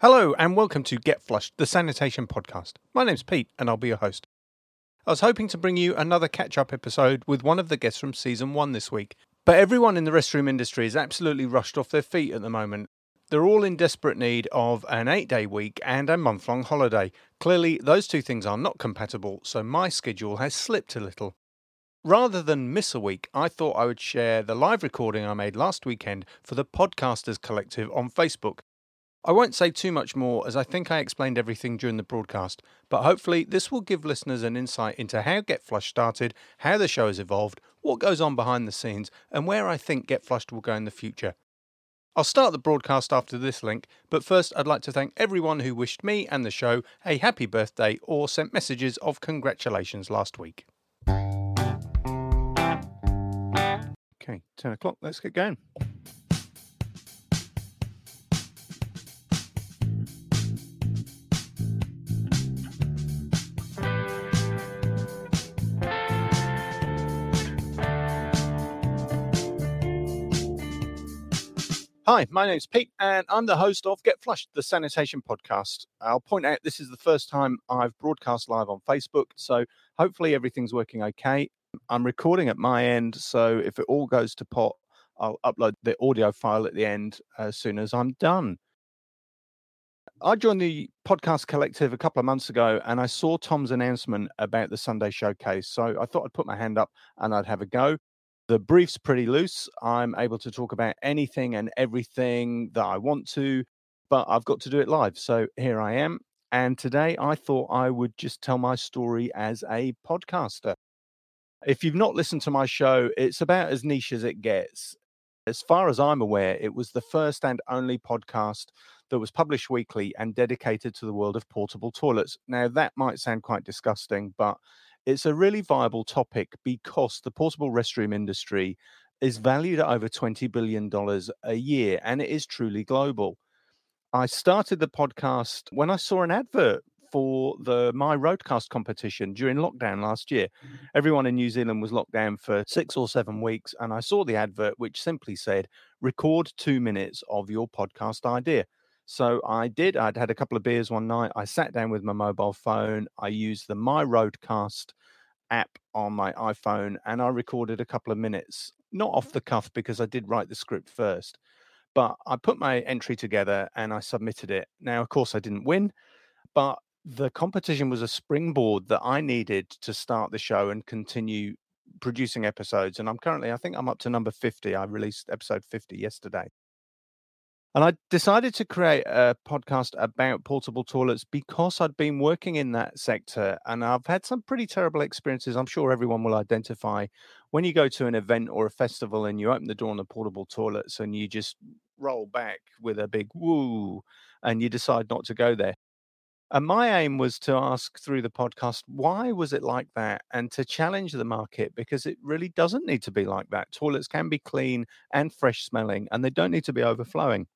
Hello, and welcome to Get Flushed, the sanitation podcast. My name's Pete, and I'll be your host. I was hoping to bring you another catch up episode with one of the guests from season one this week, but everyone in the restroom industry is absolutely rushed off their feet at the moment. They're all in desperate need of an eight day week and a month long holiday. Clearly, those two things are not compatible, so my schedule has slipped a little. Rather than miss a week, I thought I would share the live recording I made last weekend for the Podcasters Collective on Facebook. I won't say too much more as I think I explained everything during the broadcast, but hopefully this will give listeners an insight into how Get Flushed started, how the show has evolved, what goes on behind the scenes, and where I think Get Flushed will go in the future. I'll start the broadcast after this link, but first I'd like to thank everyone who wished me and the show a happy birthday or sent messages of congratulations last week. Okay, 10 o'clock, let's get going. Hi, my name's Pete, and I'm the host of Get Flushed, the sanitation podcast. I'll point out this is the first time I've broadcast live on Facebook, so hopefully everything's working okay. I'm recording at my end, so if it all goes to pot, I'll upload the audio file at the end as soon as I'm done. I joined the podcast collective a couple of months ago and I saw Tom's announcement about the Sunday showcase. So I thought I'd put my hand up and I'd have a go. The brief's pretty loose. I'm able to talk about anything and everything that I want to, but I've got to do it live. So here I am. And today I thought I would just tell my story as a podcaster. If you've not listened to my show, it's about as niche as it gets. As far as I'm aware, it was the first and only podcast that was published weekly and dedicated to the world of portable toilets. Now, that might sound quite disgusting, but it's a really viable topic because the portable restroom industry is valued at over $20 billion a year and it is truly global. I started the podcast when I saw an advert for the My Rodecast competition during lockdown last year. Mm-hmm. Everyone in New Zealand was locked down for six or seven weeks, and I saw the advert which simply said, record two minutes of your podcast idea. So I did. I'd had a couple of beers one night. I sat down with my mobile phone. I used the My Rodecast app on my iPhone and I recorded a couple of minutes, not off the cuff because I did write the script first. But I put my entry together and I submitted it. Now, of course, I didn't win, but the competition was a springboard that I needed to start the show and continue producing episodes. And I'm currently, I think I'm up to number 50. I released episode 50 yesterday. And I decided to create a podcast about portable toilets because I'd been working in that sector and I've had some pretty terrible experiences. I'm sure everyone will identify when you go to an event or a festival and you open the door on the portable toilets and you just roll back with a big woo and you decide not to go there. And my aim was to ask through the podcast, why was it like that? And to challenge the market because it really doesn't need to be like that. Toilets can be clean and fresh smelling and they don't need to be mm-hmm. overflowing.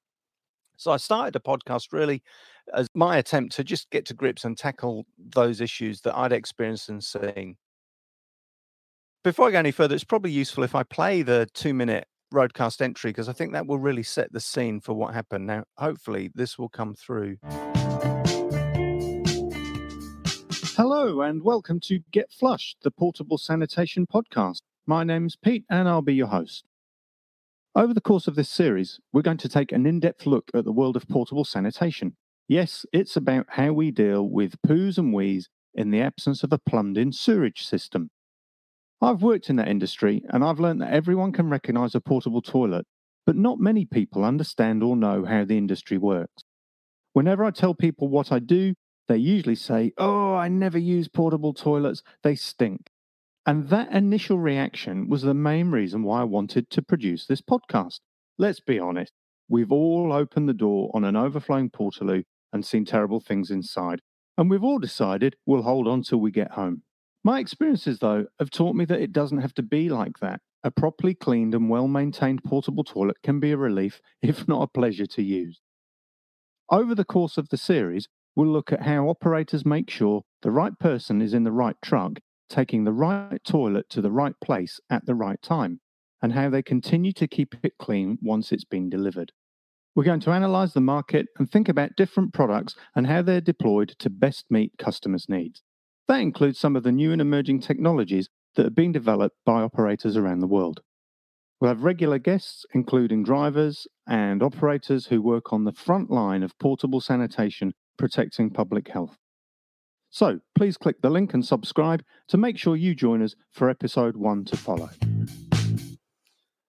So I started a podcast really as my attempt to just get to grips and tackle those issues that I'd experienced and seen. Before I go any further, it's probably useful if I play the two minute Rodecast entry because I think that will really set the scene for what happened. Now, hopefully, this will come through. Hello, and welcome to Get Flushed, the portable sanitation podcast. My name's Pete, and I'll be your host. Over the course of this series, we're going to take an in depth look at the world of portable sanitation. Yes, it's about how we deal with poos and wees in the absence of a plumbed in sewerage system. I've worked in that industry and I've learned that everyone can recognize a portable toilet, but not many people understand or know how the industry works. Whenever I tell people what I do, they usually say, Oh, I never use portable toilets, they stink. And that initial reaction was the main reason why I wanted to produce this podcast. Let's be honest, we've all opened the door on an overflowing portaloo and seen terrible things inside, and we've all decided we'll hold on till we get home. My experiences, though, have taught me that it doesn't have to be like that. A properly cleaned and well maintained portable toilet can be a relief, if not a pleasure to use. Over the course of the series, we'll look at how operators make sure the right person is in the right truck taking the right toilet to the right place at the right time, and how they continue to keep it clean once it's been delivered. We're going to analyse the market and think about different products and how they're deployed to best meet customers' needs. That includes some of the new and emerging technologies that are being developed by operators around the world. We'll have regular guests, including drivers and operators who work on the front line of portable sanitation protecting public health. So please click the link and subscribe to make sure you join us for episode one to follow.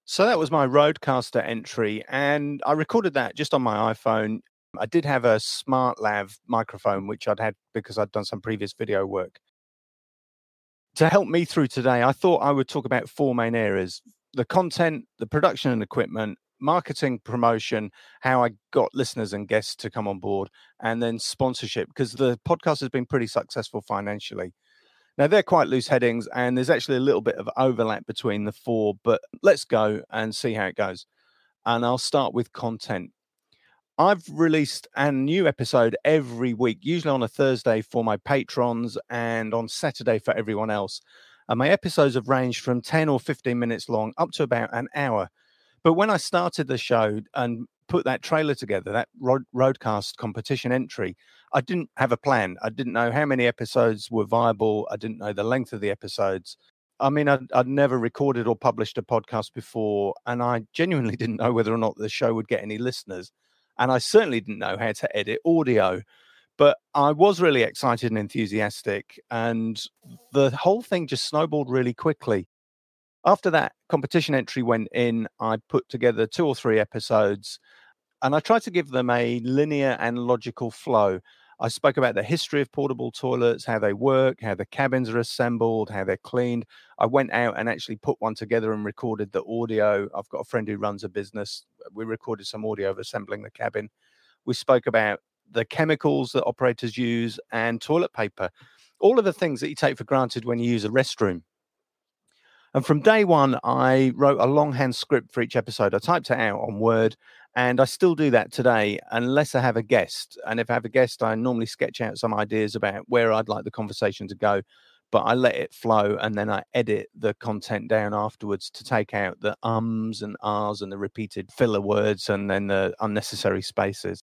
So that was my Rodecaster entry, and I recorded that just on my iPhone. I did have a SmartLav microphone, which I'd had because I'd done some previous video work. To help me through today, I thought I would talk about four main areas the content, the production and equipment, marketing, promotion, how I got listeners and guests to come on board, and then sponsorship, because the podcast has been pretty successful financially. Now, they're quite loose headings, and there's actually a little bit of overlap between the four, but let's go and see how it goes. And I'll start with content. I've released a new episode every week, usually on a Thursday for my patrons and on Saturday for everyone else. And my episodes have ranged from 10 or 15 minutes long up to about an hour. But when I started the show and put that trailer together, that road, Rodecast competition entry, I didn't have a plan. I didn't know how many episodes were viable. I didn't know the length of the episodes. I mean, I'd, I'd, never recorded or published a podcast before, and I genuinely didn't know whether or not the show would get any listeners. And I certainly didn't know how to edit audio. But I was really excited and enthusiastic, and the whole thing just snowballed really quickly. After that competition entry went in, I put together two or three episodes and I tried to give them a linear and logical flow. I spoke about the history of portable toilets, how they work, how the cabins are assembled, how they're cleaned. I went out and actually put one together and recorded the audio. I've got a friend who runs a business. We recorded some audio of assembling the cabin. We spoke about the chemicals that operators use and toilet paper, all of the things that you take for granted when you use a restroom. And from day one, I wrote a longhand script for each episode. I typed it out on Word, and I still do that today, unless I have a guest. And if I have a guest, I normally sketch out some ideas about where I'd like the conversation to go, but I let it flow and then I edit the content down afterwards to take out the ums and ahs and the repeated filler words and then the unnecessary spaces.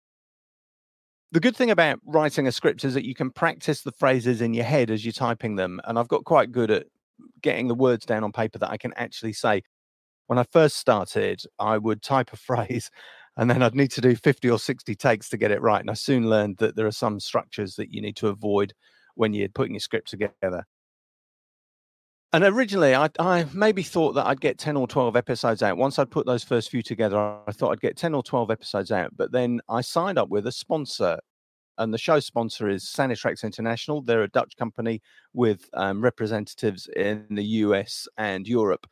The good thing about writing a script is that you can practice the phrases in your head as you're typing them. And I've got quite good at getting the words down on paper that I can actually say. When I first started, I would type a phrase and then I'd need to do 50 or 60 takes to get it right. And I soon learned that there are some structures that you need to avoid when you're putting your script together. And originally, I, I, maybe thought that I'd get 10 or 12 episodes out. Once I'd put those first few together, I thought I'd get 10 or 12 episodes out. But then I signed up with a sponsor, and the show sponsor is Sanitrax International. They're a Dutch company with um, representatives in the US and Europe.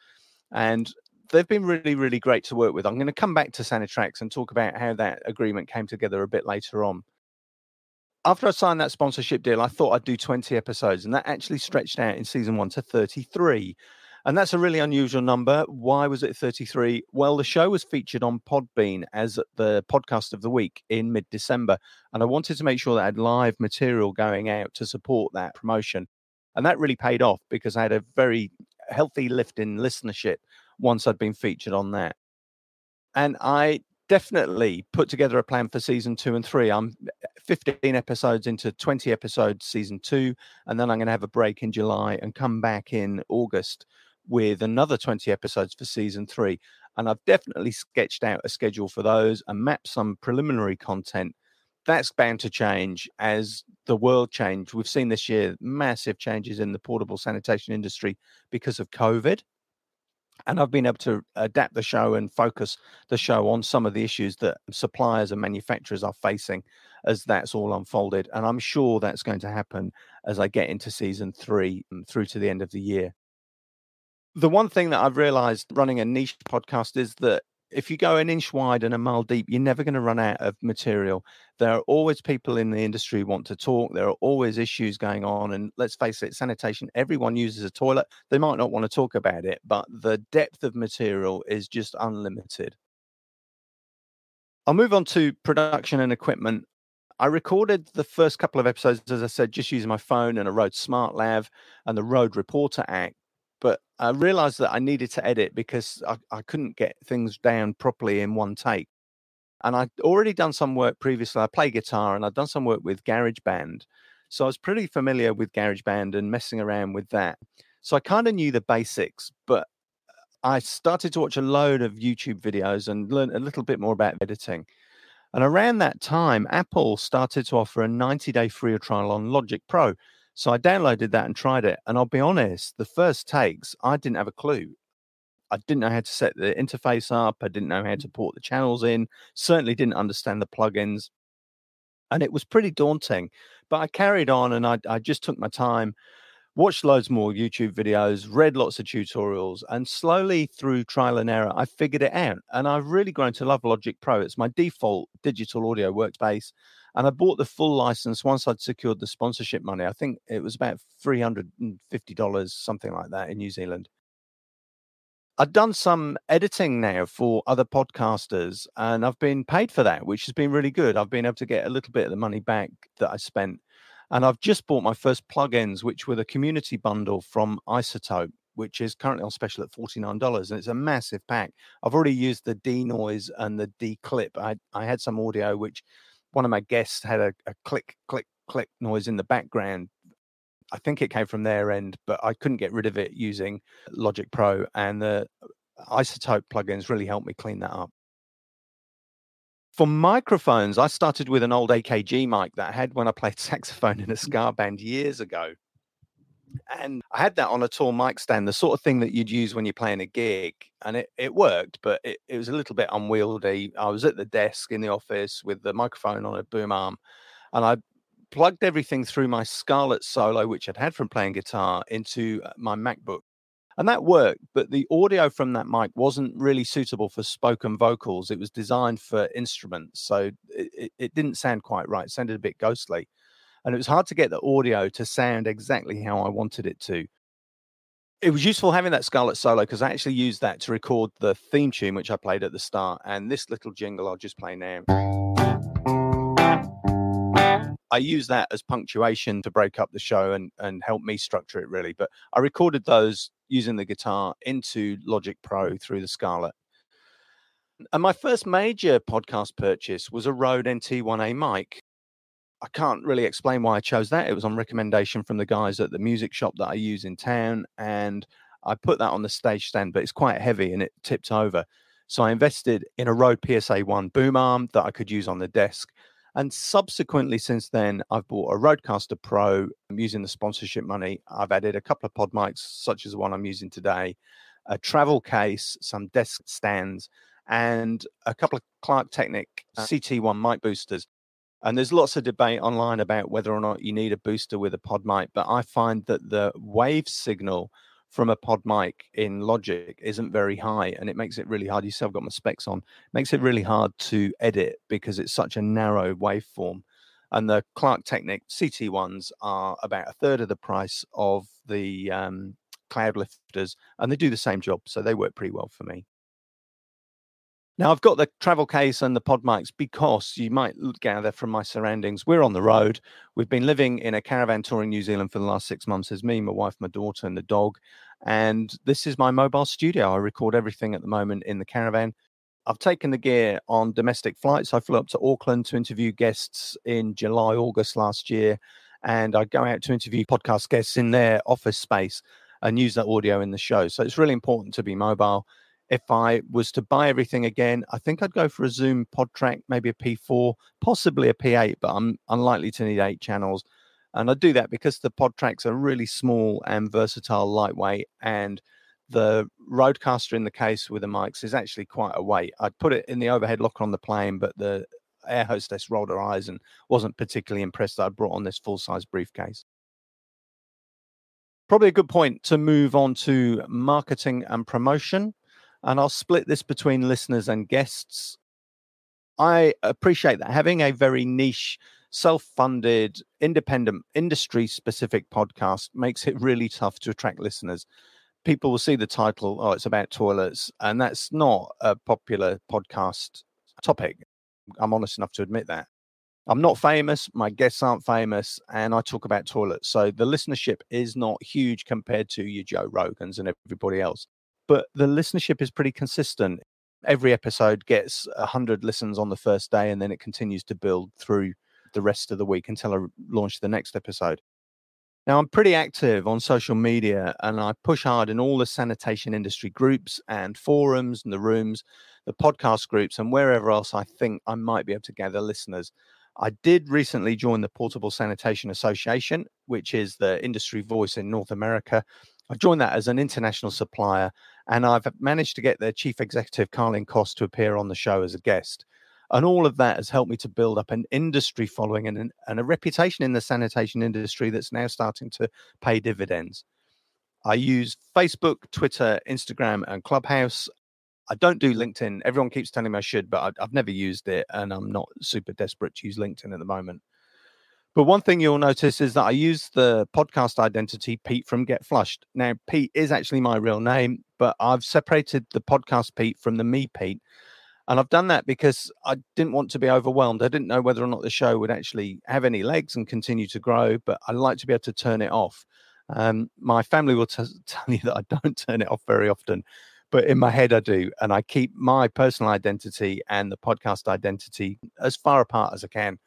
And they've been really, really great to work with. I'm going to come back to Sanitrax and talk about how that agreement came together a bit later on. After I signed that sponsorship deal, I thought I'd do 20 episodes, and that actually stretched out in season one to 33. And that's a really unusual number. Why was it 33? Well, the show was featured on Podbean as the podcast of the week in mid December. And I wanted to make sure that I had live material going out to support that promotion. And that really paid off because I had a very healthy lift in listenership once I'd been featured on that. And I definitely put together a plan for season two and three. I'm eh, 15 episodes into 20 episodes season two, and then I'm going to have a break in July and come back in August with another 20 episodes for season three. And I've definitely sketched out a schedule for those and mapped some preliminary content. That's bound to change as the world changed. We've seen this year massive changes in the portable sanitation industry because of COVID and I've been able to adapt the show and focus the show on some of the issues that suppliers and manufacturers are facing as that's all unfolded. And I'm sure that's going to happen as I get into season three mm, through to the end of the year. The one thing that I've realized running a niche podcast is that if you go an inch wide and a mile deep, you're never going to run out of material. There are always people in the industry want to talk. There are always issues going on. And let's face it, sanitation, everyone uses a toilet. They might not want to talk about it, but the depth of material is just unlimited. I'll move on to production and equipment. I recorded the first couple of episodes, as I said, just using my phone and a Rode SmartLav and the Rode Reporter app I realized that I needed to edit because I, I couldn't get things down properly in one take. And I'd already done some work previously. I play guitar and I'd done some work with GarageBand. So I was pretty familiar with GarageBand and messing around with that. So I kind of knew the basics, but I started to watch a load of YouTube videos and learn a little bit more about editing. And around that time, Apple started to offer a 90 day free trial on Logic Pro. So I downloaded that and tried it. And I'll be honest, the first takes, I didn't have a clue. I didn't know how to set the interface up. I didn't know how to mm. port the channels in. Certainly didn't understand the plugins. And it was pretty daunting. But I carried on and I, I just took my time watched loads more YouTube videos, read lots of tutorials, and slowly through trial and error, I figured it out. And I've really grown to love Logic Pro. It's my default digital audio workspace. And I bought the full license once I'd secured the sponsorship money. I think it was about $350, something like that in New Zealand. I've done some editing now for other podcasters and I've been paid for that, which has been really good. I've been able to get a little bit of the money back that I spent and I've just bought my first plugins, which were the community bundle from iZotope, which is currently on special at $49. And it's a massive pack. I've already used the D noise and the declip. I, I had some audio, which one of my guests had a, a click, click, click noise in the background. I think it came from their end, but I couldn't get rid of it using Logic Pro. And the iZotope plugins really helped me clean that up. For microphones, I started with an old AKG mic that I had when I played saxophone in a mm. ska band years ago. And I had that on a tall mic stand, the sort of thing that you'd use when you're playing a gig. And it, it worked, but it, it was a little bit unwieldy. I was at the desk in the office with the microphone on a boom arm, and I plugged everything through my Scarlett Solo, which I'd had from playing guitar, into uh, my MacBook and that worked but the audio from that mic wasn't really suitable for spoken vocals it was designed for instruments so it, it, it, didn't sound quite right it sounded a bit ghostly and it was hard to get the audio to sound exactly how i wanted it to it was useful having that scarlett solo because i actually used that to record the theme tune which i played at the start and this little jingle i'll just play now I use that as punctuation to break up the show and and help me structure it really. But I recorded those using the guitar into Logic Pro through the Scarlett. And my first major podcast purchase was a Rode NT1A mic. I can't really explain why I chose that. It was on recommendation from the guys at the music shop that I use in town. And I put that on the stage stand, but it's quite heavy and it tipped over. So I invested in a Rode PSA 1 boom arm that I could use on the desk. And subsequently, since then, I've bought a Rodecaster Pro. I'm using the sponsorship money. I've added a couple of pod mics, such as the one I'm using today, a travel case, some desk stands, and a couple of Klark Teknik uh CT1 mic boosters. And there's lots of debate online about whether or not you need a booster with a pod mic, but I find that the wave signal from a pod mic in Logic isn't very high, and it makes it really hard. You see, I've got my specs on. makes it really hard to edit because it's such a narrow waveform. And the Klark Teknik CT ones are about a third of the price of the um, Cloudlifters, and they do the same job, so they work pretty well for me. Now, I've got the travel case and the pod mics because you might gather from my surroundings, we're on the road. We've been living in a caravan touring New Zealand for the last six months. As me, my wife, my daughter, and the dog. And this is my mobile studio. I record everything at the moment in the caravan. I've taken the gear on domestic flights. I flew up to Auckland to interview guests in July, August last year. And I go out to interview podcast guests in their office space and use that audio in the show. So it's really important to be mobile if I was to buy everything again, I think I'd go for a Zoom PodTrak, maybe a P4, possibly a P8, but I'm unlikely to need eight channels. And I do that because the PodTraks are really small and versatile, lightweight, and the Rodecaster in the case with the mics is actually quite a weight. I'd put it in the overhead locker on the plane, but the air hostess rolled her eyes and wasn't particularly impressed that I brought on this full size briefcase. Probably a good point to move on to marketing and promotion and I'll split this between listeners and guests. I appreciate that having a very niche, self funded, independent, industry specific podcast makes it really tough to attract listeners. People will see the title, oh, it's about toilets, and that's not a popular podcast topic. I'm honest enough to admit that. I'm not famous, my guests aren't famous, and I talk about toilets. So the listenership is not huge compared to your Joe Rogans and everybody else but the listenership is pretty consistent. every episode gets 100 listens on the first day and then it continues to build through the rest of the week until I launch the next episode. Now, I'm pretty active on social media and I push hard in all the sanitation industry groups and forums and the rooms, the podcast groups, and wherever else I think I might be able to gather listeners. I did recently join the Portable Sanitation Association, which is the industry voice in North America. I joined that as an international supplier, and I've managed to get their chief executive, Karleen Kos, to appear on the show as a guest. And all of that has helped me to build up an industry following and, and a reputation in the sanitation industry that's now starting to pay dividends. I use Facebook, Twitter, Instagram, and Clubhouse. I don't do LinkedIn. Everyone keeps telling me I should, but I, have never used it, and I'm not super desperate to use LinkedIn at the moment. But one thing you'll notice is that I use the podcast identity Pete from Get Flushed. Now, Pete is actually my real name, but I've separated the podcast Pete from the me Pete and I've done that because I didn't want to be overwhelmed. I didn't know whether or not the show would actually have any legs and continue to grow, but I like to be able to turn it off. Um, my family will t- tell you that I don't turn it off very often, but in my head I do. And I keep my personal identity and the podcast identity as far apart as I can.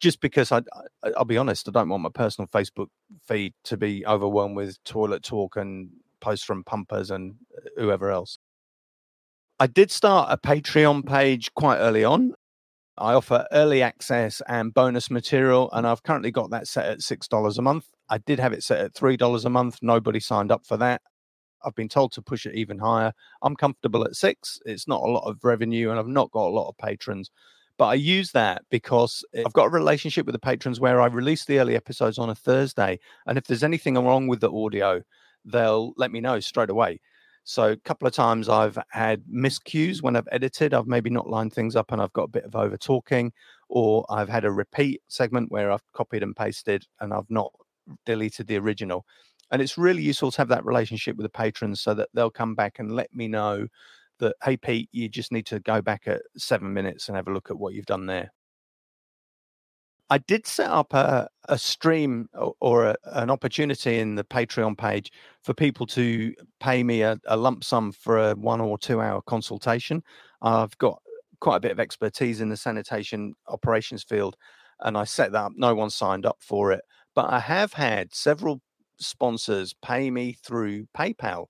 Just because I, I, I'll be honest, I don't want my personal Facebook feed to be overwhelmed with toilet talk and posts from pumpers and uh, whoever else. I did start a Patreon page quite early on. I offer early access and bonus material, and I've currently got that set at $6 a month. I did have it set at $3 a month. Nobody signed up for that. I've been told to push it even higher. I'm comfortable at six. It's not a lot of revenue, and I've not got a lot of patrons. But I use that because I've got a relationship with the patrons where I release the early episodes on a Thursday. And if there's anything wrong with the audio, they'll let me know straight away. So a couple of times I've had miscues when I've edited. I've maybe not lined things up and I've got a bit of over talking, or I've had a repeat segment where I've copied and pasted and I've not deleted the original. And it's really useful to have that relationship with the patrons so that they'll come back and let me know that, hey, Pete, you just need to go back at seven minutes and have a look at what you've done there. I did set up a, a stream or, or a, an opportunity in the Patreon page for people to pay me a, a, lump sum for a one or two hour consultation. I've got quite a bit of expertise in the sanitation operations field, and I set that up. No one signed up for it, but I have had several sponsors pay me through PayPal.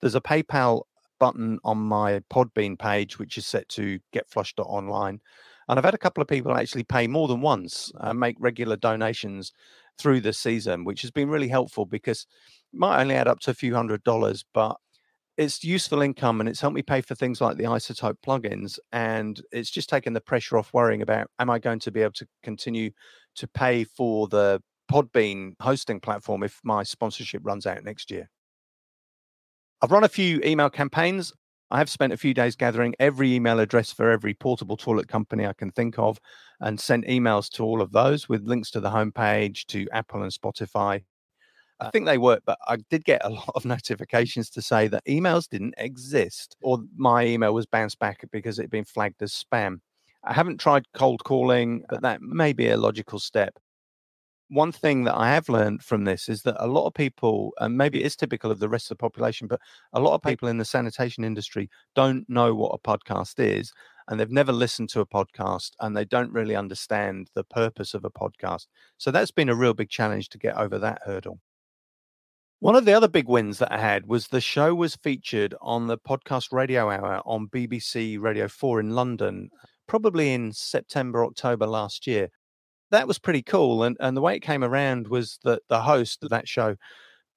There's a PayPal button on my Podbean page, which is set to getflushed.online and I've had a couple of people actually pay more than once, uh, make regular donations through the season, which has been really helpful because it might only add up to a few hundred dollars, but it's useful income and it's helped me pay for things like the iZotope plugins. And it's just taken the pressure off worrying about am I going to be able to continue to pay for the Podbean hosting platform if my sponsorship runs out next year. I've run a few email campaigns. I have spent a few days gathering every email address for every portable toilet company I can think of and sent emails to all of those with links to the homepage, to Apple and Spotify. I think they work, but I did get a lot of notifications to say that emails didn't exist or my email was bounced back because it had been flagged as spam. I haven't tried cold calling, but that may be a logical step one thing that I have learned from this is that a lot of people, and maybe it is typical of the rest of the population, but a lot of people in the sanitation industry don't know what a podcast is and they've never listened to a podcast and they don't really understand the purpose of a podcast. So that's been a real big challenge to get over that hurdle. One of the other big wins that I had was the show was featured on the podcast radio hour on BBC Radio 4 in London, probably in September, October last year that was pretty cool. And and the way it came around was that the host of that show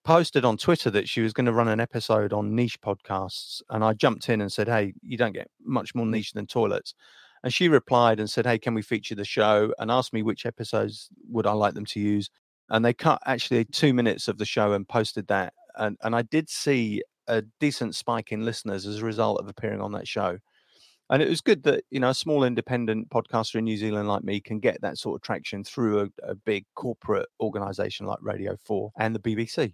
posted on Twitter that she was going to run an episode on niche podcasts, and I jumped in and said, "Hey, you don't get much more mm-hmm. niche than toilets." And she replied and said, "Hey, can we feature the show?" and asked me which episodes would I like them to use. And they cut actually two minutes of the show and posted that. And and I did see a decent spike in listeners as a result of appearing on that show and it was good that you know a small independent podcaster in New Zealand like me can get that sort of traction through a, a big corporate organization like Radio 4 and the BBC.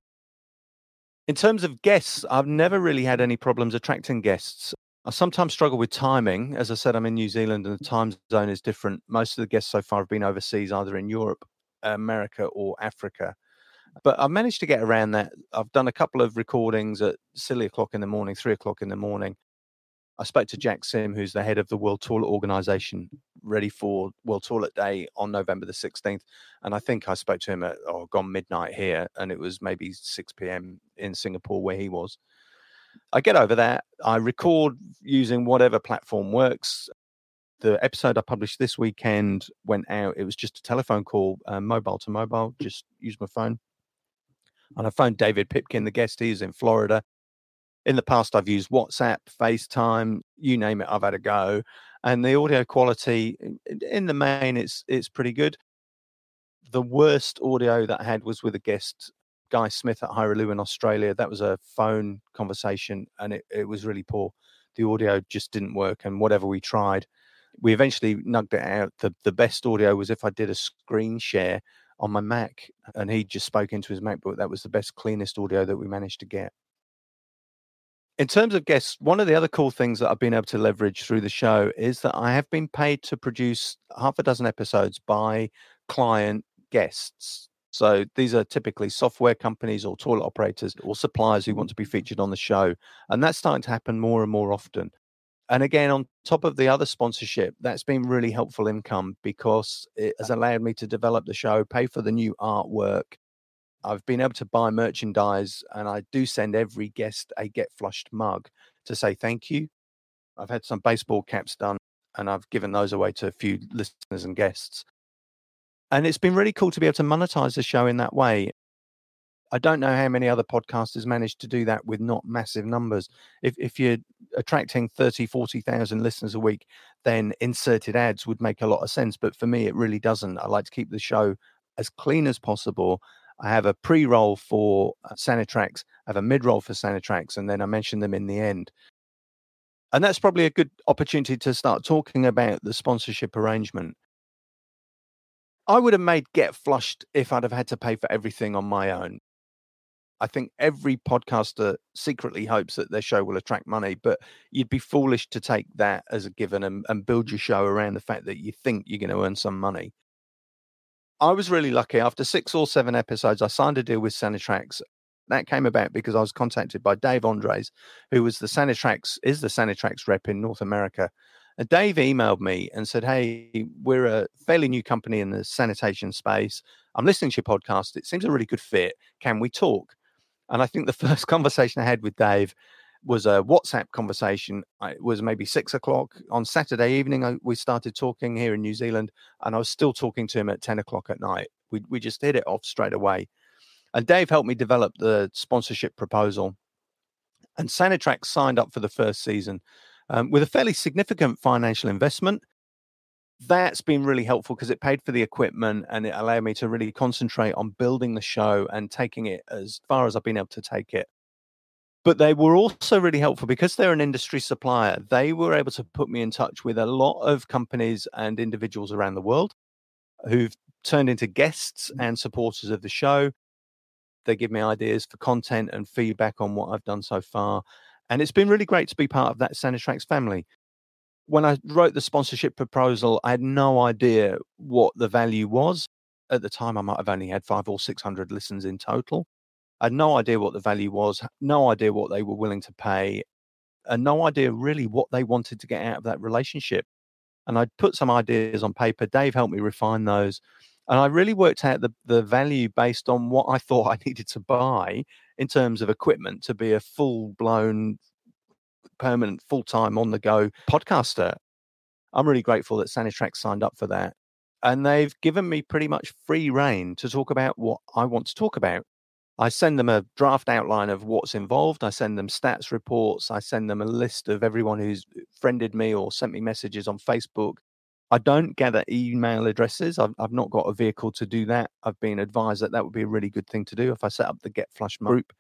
In terms of guests, I've never really had any problems attracting guests. I sometimes struggle with timing. As I said, I'm in New Zealand and the time zone is different. Most of the guests so far have been overseas, either in Europe, America, or Africa. But I've managed to get around that. I've done a couple of recordings at silly o'clock in the morning, three o'clock in the morning, I spoke to Jack Sim, who's the head of the World Toilet Organization, ready for World Toilet Day on November the 16th. And I think I spoke to him at oh, gone midnight here, and it was maybe 6 p.m. in Singapore where he was. I get over there, I record using whatever platform works. The episode I published this weekend went out. It was just a telephone call, uh, mobile to mobile, just use my phone. And I phoned David Pipkin, the guest. He's in Florida in the past I've used WhatsApp, FaceTime, you name it, I've had a go. And the audio quality in the main it's it's pretty good. The worst audio that I had was with a guest, Guy Smith at Hiraloo in Australia. That was a phone conversation and it, it was really poor. The audio just didn't work and whatever we tried. We eventually nugged it out. The the best audio was if I did a screen share on my Mac and he just spoke into his MacBook. That was the best, cleanest audio that we managed to get in terms of guests, one of the other cool things that I've been able to leverage through the show is that I have been paid to produce half a dozen episodes by client guests. So these are typically software companies or toilet operators or suppliers who want to be featured on the show. And that's starting to happen more and more often. And again, on top of the other sponsorship, that's been really helpful income because it has allowed me to develop the show, pay for the new artwork, I've been able to buy merchandise, and I do send every guest a Get Flushed mug to say thank you. I've had some baseball caps done, and I've given those away to a few listeners and guests. And it's been really cool to be able to monetize the show in that way. I don't know how many other podcasters manage to do that with not massive numbers. If if you're attracting 30, 40,000 listeners a week, then inserted ads would make a lot of sense. But for me, it really doesn't. I like to keep the show as clean as possible I have a pre roll for uh, Sanitrax, I have a mid roll for Sanitrax, and then I mention them in the end. And that's probably a good opportunity to start talking about the sponsorship arrangement. I would have made Get Flushed if I'd have had to pay for everything on my own. I think every podcaster secretly hopes that their show will attract money, but you'd be foolish to take that as a given and, and build your show around the fact that you think you're going to earn some money. I was really lucky. After six or seven episodes, I signed a deal with Sanitrax. That came about because I was contacted by Dave Andres, who was the Sanitrax is the Sanitrax rep in North America. And Dave emailed me and said, "Hey, we're a fairly new company in the sanitation space. I'm listening to your podcast. It seems a really good fit. Can we talk?" And I think the first conversation I had with Dave was a WhatsApp conversation. It was maybe six o'clock on Saturday evening. we started talking here in New Zealand, and I was still talking to him at 10 o'clock at night. We, we just hit it off straight away. And Dave helped me develop the sponsorship proposal. And Sanitrax signed up for the first season um, with a fairly significant financial investment. That's been really helpful because it paid for the equipment and it allowed me to really concentrate on building the show and taking it as far as I've been able to take it but they were also really helpful because they're an industry supplier. They were able to put me in touch with a lot of companies and individuals around the world who've turned into guests mm. and supporters of the show. They give me ideas for content and feedback on what I've done so far. And it's been really great to be part of that Sanitrax family. When I wrote the sponsorship proposal, I had no idea what the value was. At the time, I might have only had five or 600 listens in total. I had no idea what the value was, no idea what they were willing to pay, and no idea really what they wanted to get out of that relationship. And I'd put some ideas on paper. Dave helped me refine those. And I really worked out the, the value based on what I thought I needed to buy in terms of equipment to be a full blown, permanent, full time, on the go podcaster. I'm really grateful that Sanitrax signed up for that. And they've given me pretty much free reign to talk about what I want to talk about. I send them a draft outline of what's involved. I send them stats reports. I send them a list of everyone who's friended me or sent me messages on Facebook. I don't gather email addresses. I've, I've not got a vehicle to do that. I've been advised that that would be a really good thing to do if I set up the Get Flush group,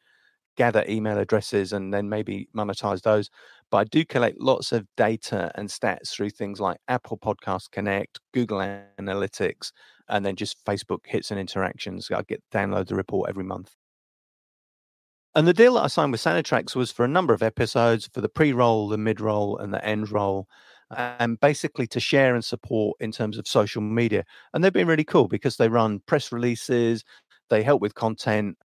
gather email addresses, and then maybe monetize those. But I do collect lots of data and stats through things like Apple Podcast Connect, Google Analytics, and then just Facebook hits and interactions. I get download the report every month. And the deal that I signed with Sanitrax was for a number of episodes for the pre roll, the mid roll, and the end roll, and basically to share and support in terms of social media. And they've been really cool because they run press releases, they help with content.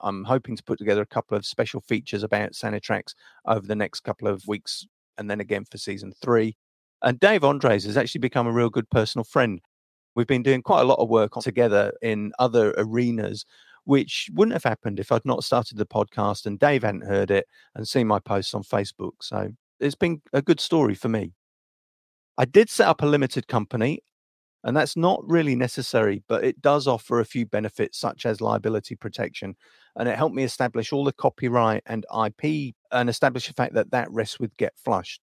I'm hoping to put together a couple of special features about Sanitrax over the next couple of weeks and then again for season three. And Dave Andres has actually become a real good personal friend. We've been doing quite a lot of work together in other arenas, which wouldn't have happened if I'd not started the podcast and Dave hadn't heard it and seen my posts on Facebook. So it's been a good story for me. I did set up a limited company, and that's not really necessary, but it does offer a few benefits, such as liability protection. And it helped me establish all the copyright and IP and establish the fact that that rests with Get Flushed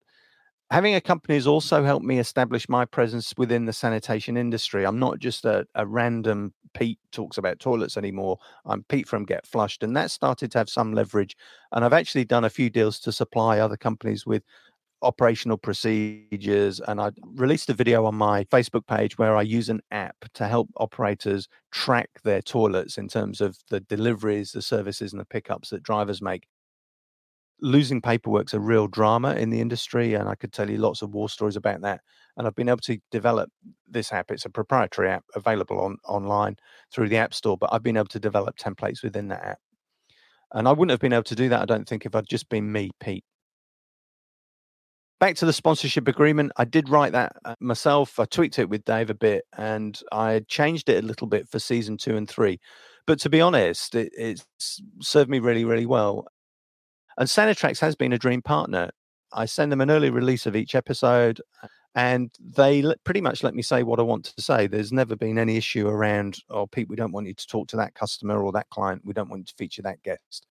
having a company has also helped me establish my presence within the sanitation industry. I'm not just a, a, random Pete talks about toilets anymore. I'm Pete from Get Flushed, and that started to have some leverage. And I've actually done a few deals to supply other companies with operational procedures. And I released a video on my Facebook page where I use an app to help operators track their toilets in terms of the deliveries, the services, and the pickups that drivers make losing paperwork's a real drama in the industry, and I could tell you lots of war stories about that. And I've been able to develop this app. It's a proprietary app available on online through the App Store, but I've been able to develop templates within that app. And I wouldn't have been able to do that, I don't think, if I'd just been me, Pete. Back to the sponsorship agreement, I did write that uh, myself. I tweaked it with Dave a bit, and I changed it a little bit for season two and three. But to be honest, it, it's served me really, really well. And Sanitrax has been a dream partner. I send them an early release of each episode, and they pretty much let me say what I want to say. There's never been any issue around, oh, Pete, we don't want you to talk to that customer or that client. We don't want you to feature that guest.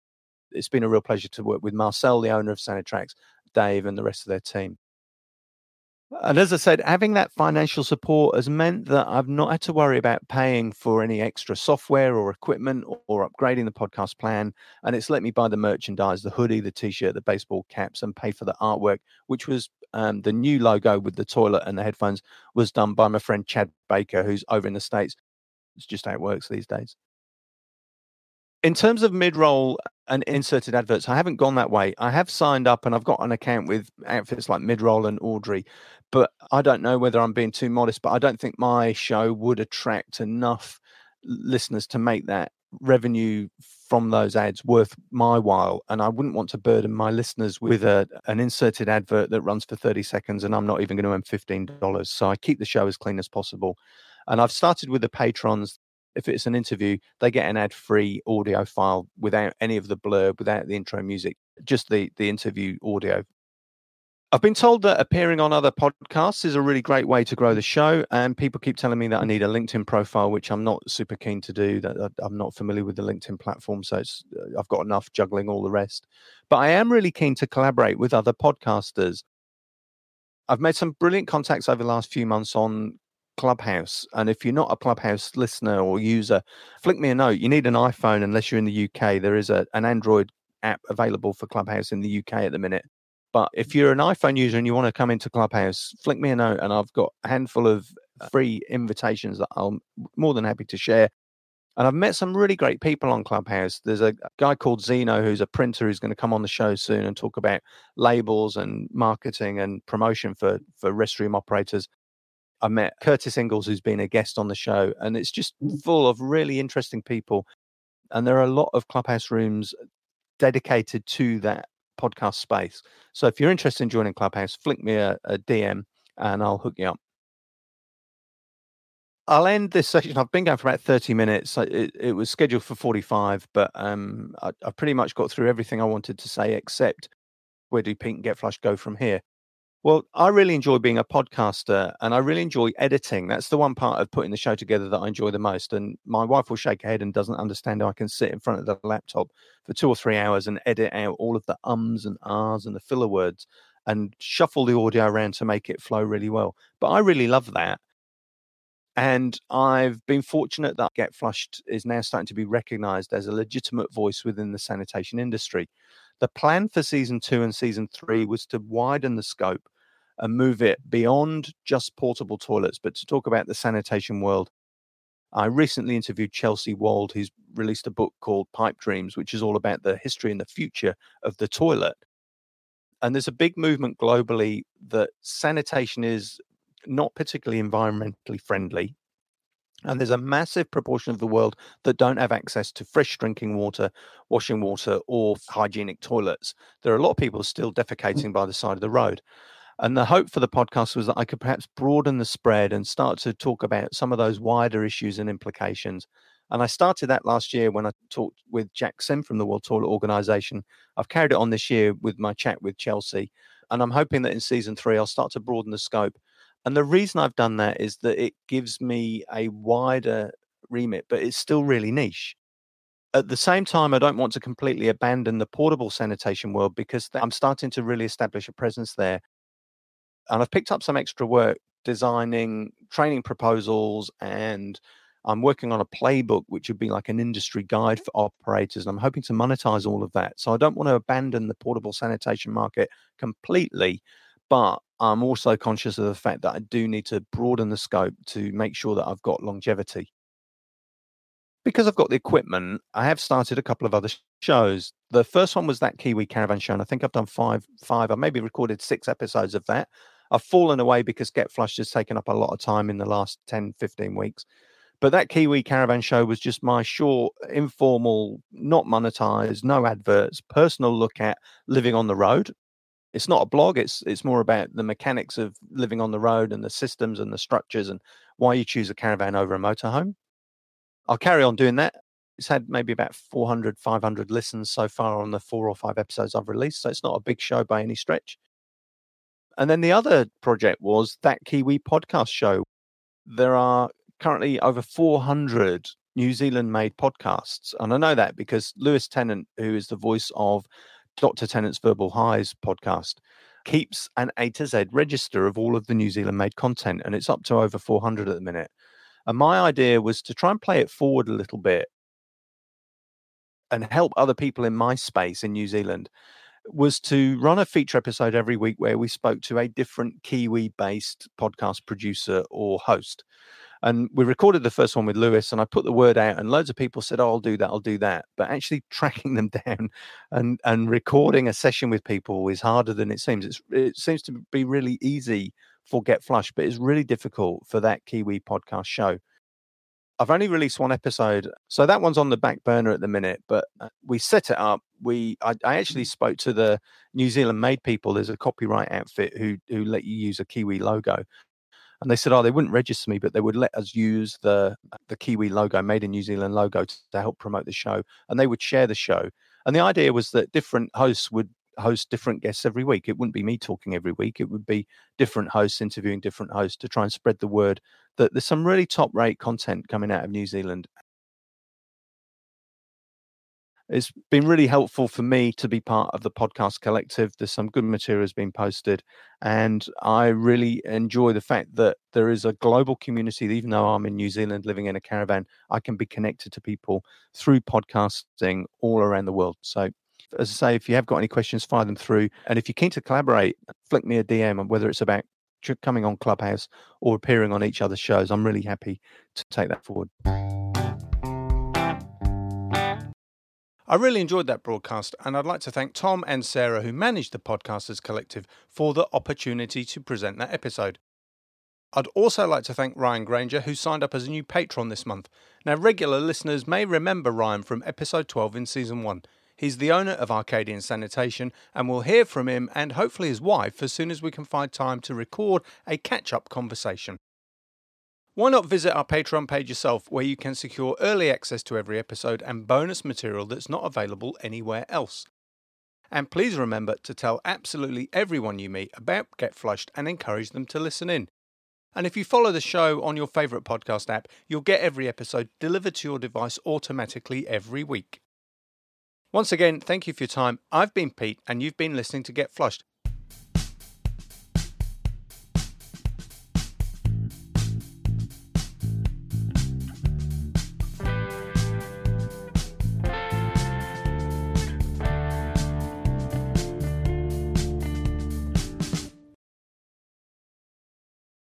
It's been a real pleasure to work with Marcel, the owner of Sanitrax, Dave, and the rest of their team. And as I said, having that financial support has meant that I've not had to worry about paying for any extra software or equipment or, upgrading the podcast plan. And it's let me buy the merchandise, the hoodie, the t shirt, the baseball caps, and pay for the artwork, which was um, the new logo with the toilet and the headphones was done by my friend Chad Baker, who's over in the States. It's just how it works these days in terms of mid-roll and inserted adverts, I haven't gone that way. I have signed up and I've got an account with outfits like Midroll and Audrey, but I don't know whether I'm being too modest. But I don't think my show would attract enough listeners to make that revenue from those ads worth my while. And I wouldn't want to burden my listeners with a, an inserted advert that runs for 30 seconds and I'm not even going to earn $15. So I keep the show as clean as possible. And I've started with the patrons if it's an interview, they get an ad-free audio file without any of the blurb, without the intro music, just the the interview audio. I've been told that appearing on other podcasts is a really great way to grow the show, and people keep telling me that I need a LinkedIn profile, which I'm not super keen to do. That I'm not familiar with the LinkedIn platform, so it's, uh, I've got enough juggling all the rest. But I am really keen to collaborate with other podcasters. I've made some brilliant contacts over the last few months on Clubhouse. And if you're not a Clubhouse listener or user, flick me a note. You need an iPhone unless you're in the UK. There is a, an Android app available for Clubhouse in the UK at the minute. But if you're an iPhone user and you want to come into Clubhouse, flick me a note and I've got a handful of uh free invitations that I'm more than happy to share. And I've met some really great people on Clubhouse. There's a guy called Zeno who's a printer who's going to come on the show soon and talk about labels and marketing and promotion for for restroom operators. I met Curtis Ingalls, who's been a guest on the show, and it's just mm. full of really interesting people. And there are a lot of clubhouse rooms dedicated to that podcast space. So if you're interested in joining Clubhouse, flick me a, a DM and I'll hook you up. I'll end this session. I've been going for about 30 minutes. It, it was scheduled for 45, but um, I, have pretty much got through everything I wanted to say, except where do Pete and Get Flush go from here? Well, I really enjoy being a podcaster and I really enjoy editing. That's the one part of putting the show together that I enjoy the most. And my wife will shake her head and doesn't understand how I can sit in front of the laptop for two or three hours and edit out all of the ums and ahs and the filler words and shuffle the audio around to make it flow really well. But I really love that. And I've been fortunate that Get Flushed is now starting to be recognized as a legitimate voice within the sanitation industry. The plan for season two and season three was to widen the scope and move it beyond just portable toilets, but to talk about the sanitation world. I recently interviewed Chelsea Wald, who's released a book called Pipe Dreams, which is all about the history and the future of the toilet. And there's a big movement globally that sanitation is not particularly environmentally friendly. And there's a massive proportion of the world that don't have access to fresh drinking water, washing water, or hygienic toilets. There are a lot of people still mm. defecating by the side of the road. And the hope for the podcast was that I could perhaps broaden the spread and start to talk about some of those wider issues and implications. And I started that last year when I talked with Jack Sim from the World Toilet Organization. I've carried it on this year with my chat with Chelsea. And I'm hoping that in season three, I'll start to broaden the scope. And the reason I've done that is that it gives me a wider remit, but it's still really niche. At the same time, I don't want to completely abandon the portable sanitation world because I'm starting to really establish a presence there and I've picked up some extra work designing training proposals and I'm working on a playbook which would be like an industry guide mm-hmm. for operators. And I'm hoping to monetize all of that. So I don't want to abandon the portable sanitation market completely, but I'm also conscious of the fact that I do need to broaden the scope to make sure that I've got longevity. Because I've got the equipment, I have started a couple of other shows. The first one was that Kiwi Caravan show, and I think I've done five, five, I maybe recorded six episodes of that. I've fallen away because Get Flushed has taken up a lot of time in the last 10, 15 weeks. But that Kiwi Caravan show was just my short, informal, not monetized, no adverts, personal look at living on the road. It's not a blog. It's it's more about the mechanics of living on the road and the systems and the structures and why you choose a caravan over a motorhome. I'll carry on doing that. It's had maybe about 400, 500 listens so far on the four or five episodes I've released. So it's not a big show by any stretch. And then the other project was that Kiwi podcast show. There are currently over 400 New Zealand made podcasts. And I know that because Lewis Tennant, who is the voice of Dr. Tennant's Verbal Highs podcast, keeps an A to Z register of all of the New Zealand made content. And it's up to over 400 at the minute. And my idea was to try and play it forward a little bit and help other people in my space in New Zealand was to run a feature episode every week where we spoke to a different Kiwi based podcast producer or host. And we recorded the first one with Lewis, and I put the word out, and loads of people said, "Oh, I'll do that, I'll do that." But actually tracking them down and and recording a session with people is harder than it seems. It's, it seems to be really easy for Get Flush, but it's really difficult for that Kiwi podcast show. I've only released one episode, so that one's on the back burner at the minute. But uh, we set it up. We I, I actually mm. spoke to the New Zealand made people. There's a copyright outfit who who let you use a Kiwi logo, and they said, oh, they wouldn't register me, but they would let us use the the Kiwi logo, made in New Zealand logo, to, to help promote the show, and they would share the show. And the idea was that different hosts would host different guests every week. It wouldn't be me talking every week. It would be different hosts interviewing different hosts to try and spread the word that there's some really top rate content coming out of New Zealand. It's been really helpful for me to be part of the podcast collective. There's some good materials being posted, and I really enjoy the fact that there is a global community. Even though I'm in New Zealand living in a caravan, I can be connected to people through podcasting all around the world. So as I say, if you have got any questions, fire them through. And if you're keen to collaborate, flick me a DM on whether it's about coming on Clubhouse or appearing on each other's shows. I'm really happy to take that forward. I really enjoyed that broadcast, and I'd like to thank Tom and Sarah, who managed the Podcasters Collective, for the opportunity to present that episode. I'd also like to thank Ryan Granger, who signed up as a new patron this month. Now, regular listeners may remember Ryan from episode 12 in season 1. He's the owner of Arcadian Sanitation, and we'll hear from him and hopefully his wife as soon as we can find time to record a catch up conversation. Why not visit our Patreon page yourself, where you can secure early access to every episode and bonus material that's not available anywhere else? And please remember to tell absolutely everyone you meet about Get Flushed and encourage them to listen in. And if you follow the show on your favourite podcast app, you'll get every episode delivered to your device automatically every week. Once again, thank you for your time. I've been Pete, and you've been listening to Get Flushed.